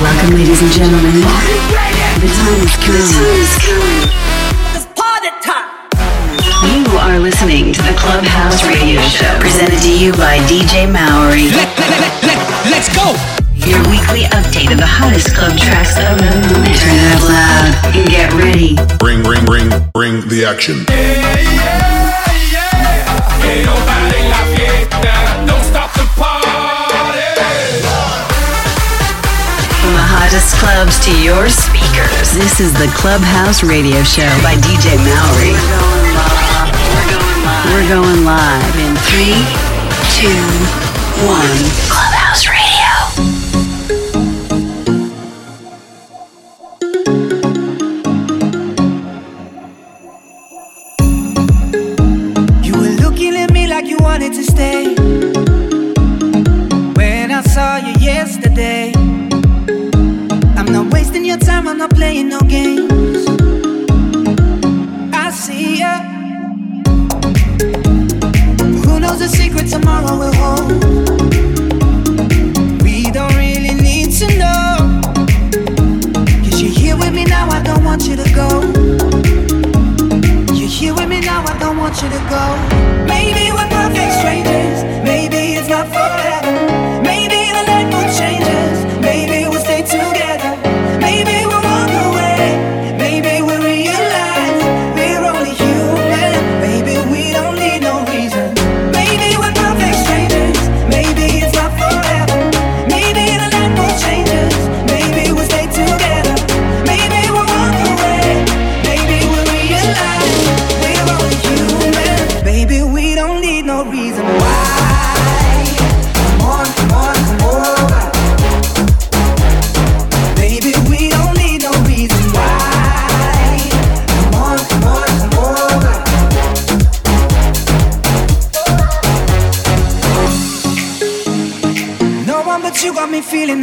Welcome, ladies and gentlemen. The time is coming. It's party time. You are listening to the Clubhouse Radio Show, presented to you by DJ Maori. Let, let, let, let, let's go! Your weekly update of the hottest club tracks around the moment. Turn it up loud and get ready. Ring, ring, ring, ring the action. Yeah, yeah, yeah. Oh, This clubs to your speakers. This is the Clubhouse Radio Show by DJ Maori. We're going live in three, two, one. Clubhouse Radio.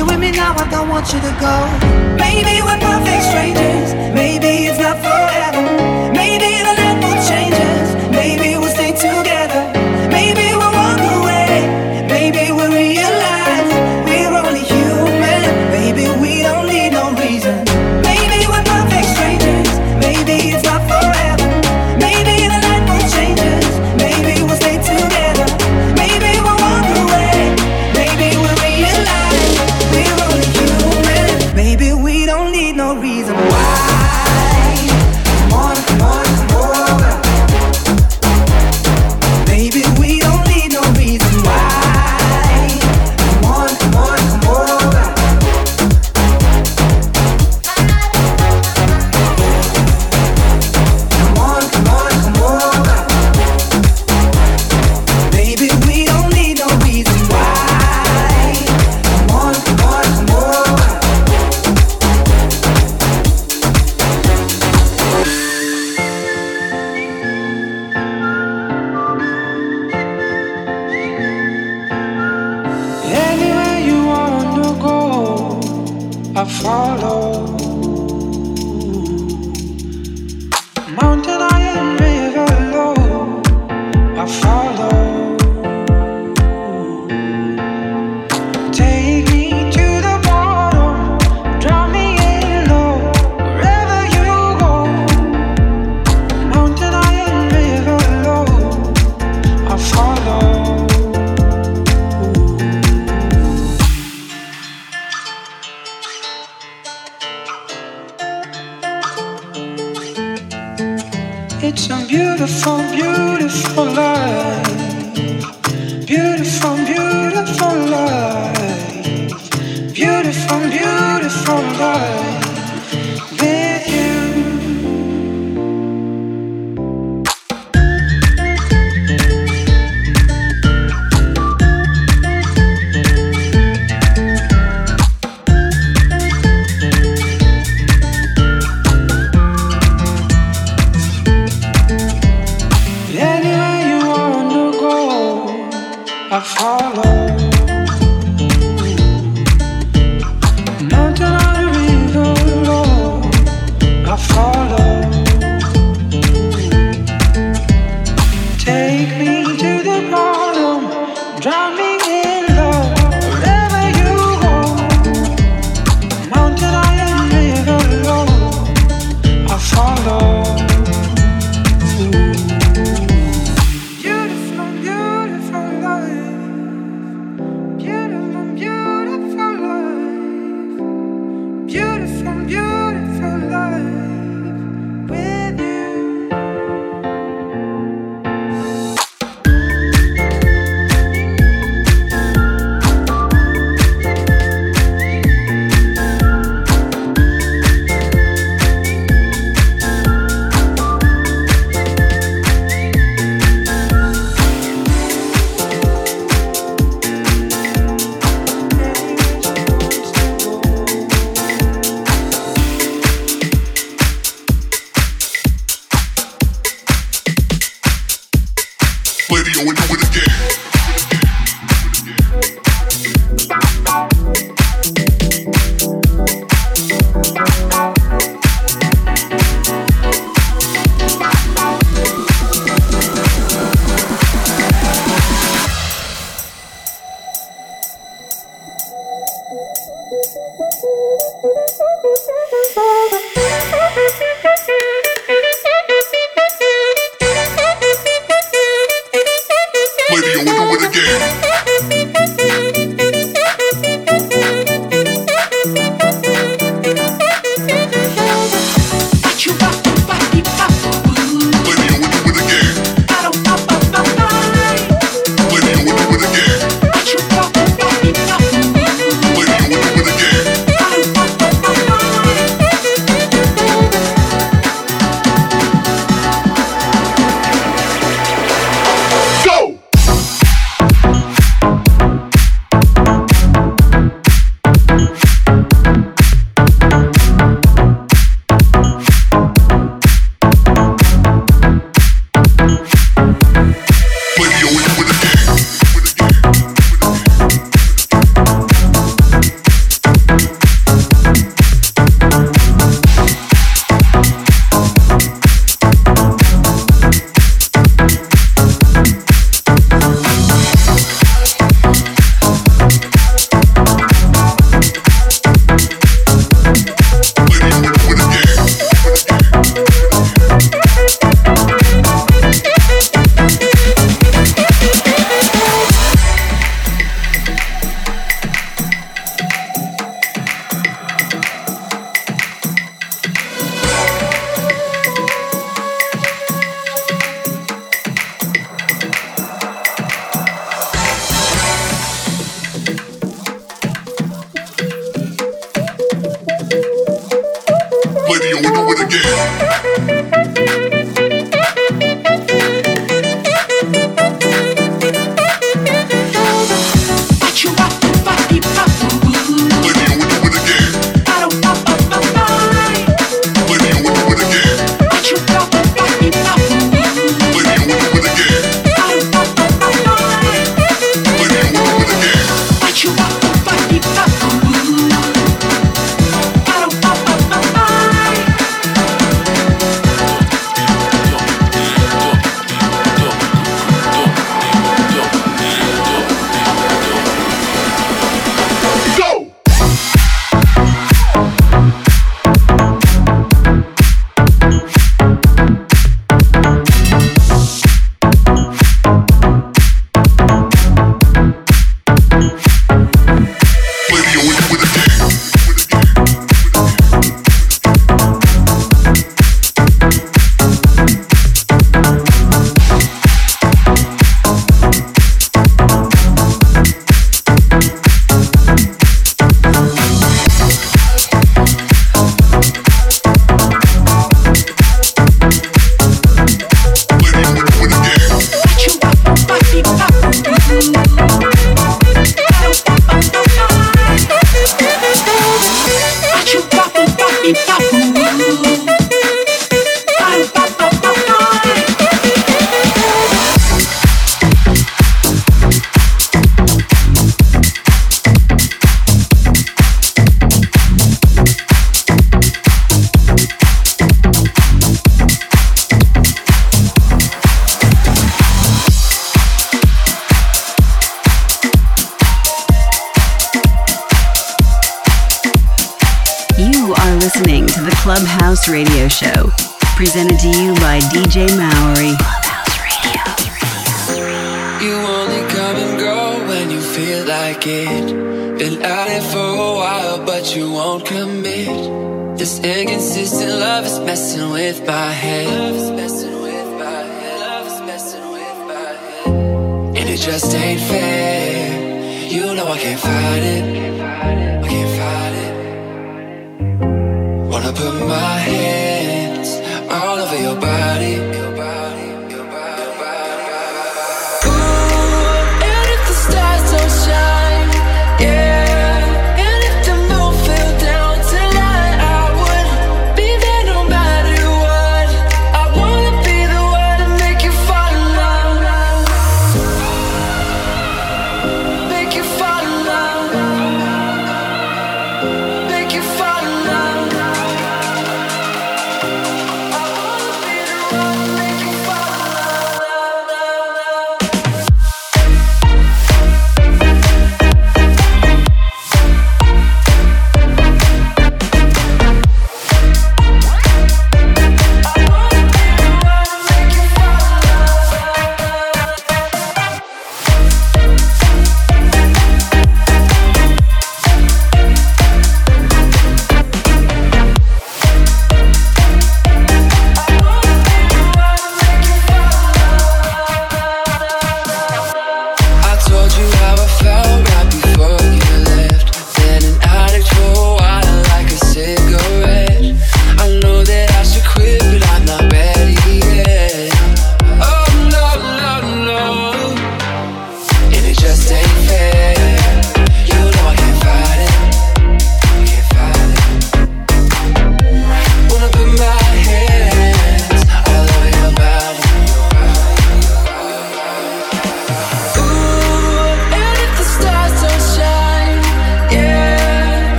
you with me now, I don't want you to go. Maybe we're perfect strangers.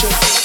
Think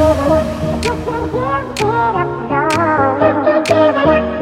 Thank you.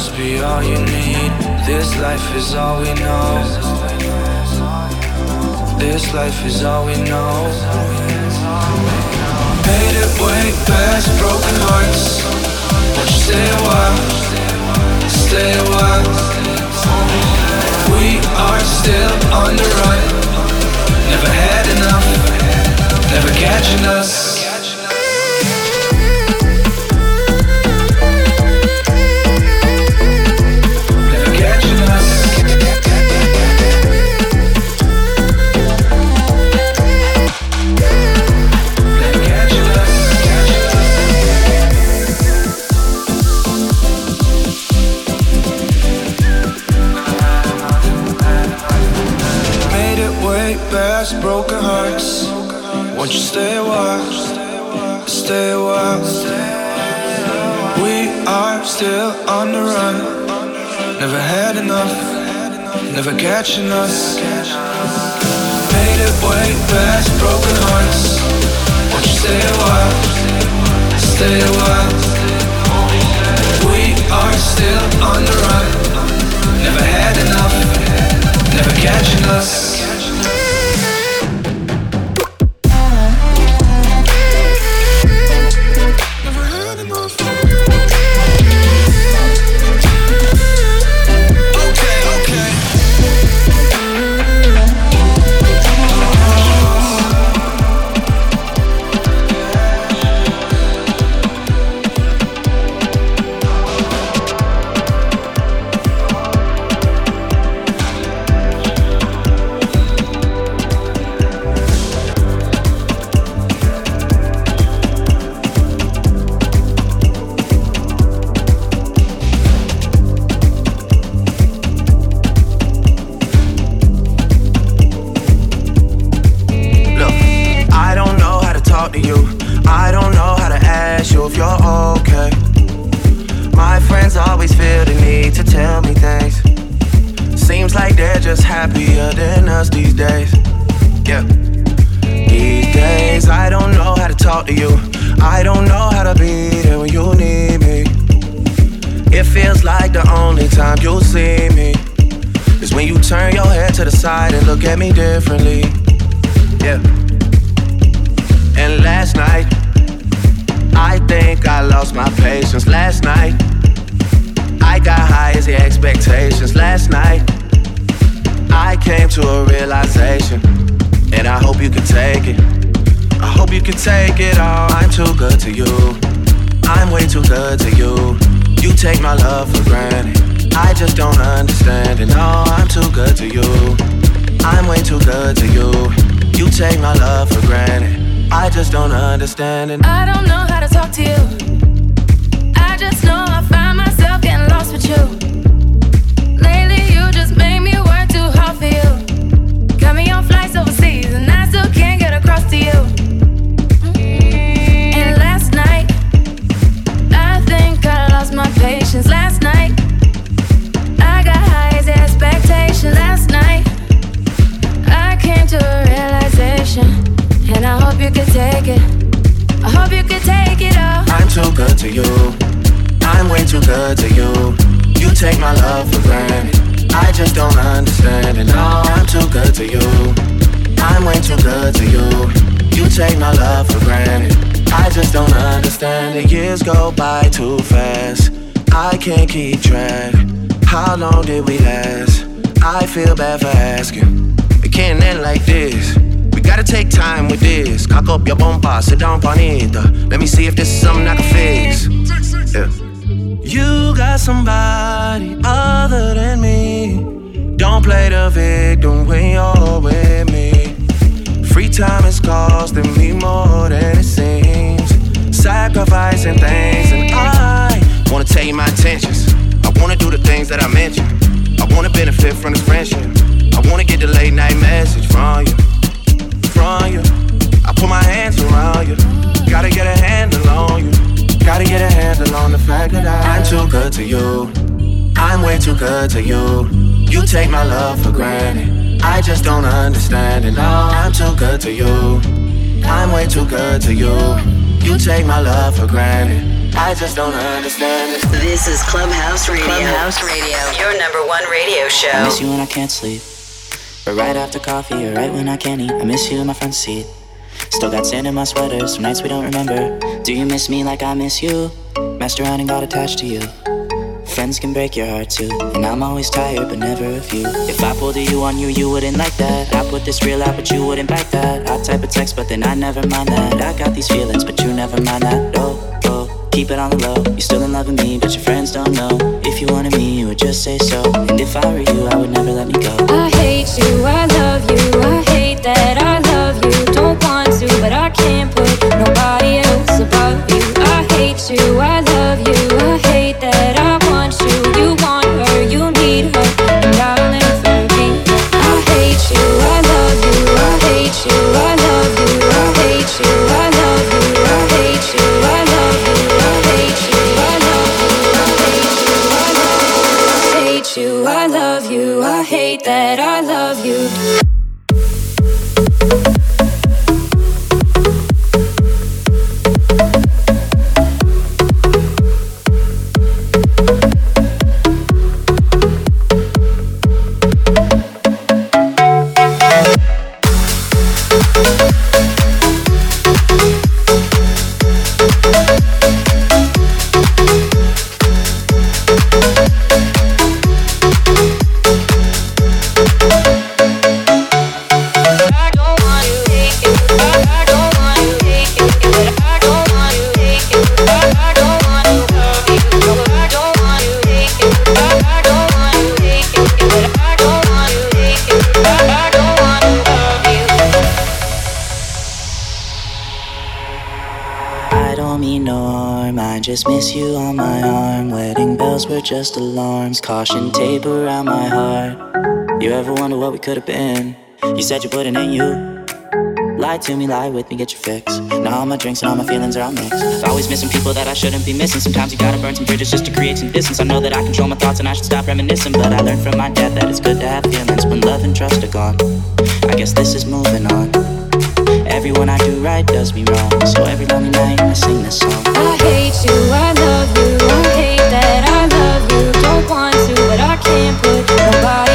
just be all you need. This life is all we know. This life is all we know. Made it way past broken hearts. Won't you stay a while? Stay a while. We are still on the run. Never had enough. Never catching us. stay a while. We are still on the run. Never had enough, never catching us. Made it way past broken hearts. Won't you stay a while? Stay a while. We are still on the run. Never had enough, never catching us. don't understand it. I don't know how to you. I'm way too good to you. You take my love for granted. I just don't understand it. No, I'm too good to you. I'm way too good to you. You take my love for granted. I just don't understand it. Years go by too fast. I can't keep track. How long did we last? I feel bad for asking. It can't end like this. Gotta take time with this. Cock up your bumper, sit down, panita. Let me see if this is something I can fix. Yeah. You got somebody other than me. Don't play the victim when you're with me. Free time is costing me more than it seems. Sacrificing things, and I wanna tell you my intentions. I wanna do the things that I mentioned. I wanna benefit from this friendship. I wanna get the late night message from you, from you. I put my hands around you. Gotta get a handle on you. Gotta get a handle on the fact that I, I'm too good to you. I'm way too good to you. You take my love for granted. I just don't understand it. No, I'm too good to you. I'm way too good to you. You take my love for granted. I just don't understand it. This is Clubhouse Radio. Clubhouse Radio, your number one radio show. I show. miss you when I can't sleep. Or right after coffee, or right when I can't eat. I miss you in my front seat. Still got sand in my sweater, some nights we don't remember. Do you miss me like I miss you? Messed around and got attached to you. Friends can break your heart too, and I'm always tired, but never of you. If I pulled a you on you, you wouldn't like that. I put this real out, but you wouldn't bite that. I type a text, but then I never mind that. I got these feelings, but you never mind that. Oh, oh, keep it on the low. You're still in love with me, but your friends don't know. If you wanted me, you would just say so. And if I were you, I would never let me go. I hate you, I love you, I hate that I just alarms, caution tape around my heart. You ever wonder what we could have been? You said you wouldn't, and you lie to me, lie with me, get your fix. Now all my drinks and all my feelings are all mixed. Always missing people that I shouldn't be missing. Sometimes you gotta burn some bridges just to create some distance. I know that I control my thoughts and I should stop reminiscing, but I learned from my dad that it's good to have feelings when love and trust are gone. I guess this is moving on. Everyone I do right does me wrong, so every lonely night I sing this song. I hate you, I love you, I hate that I can't put nobody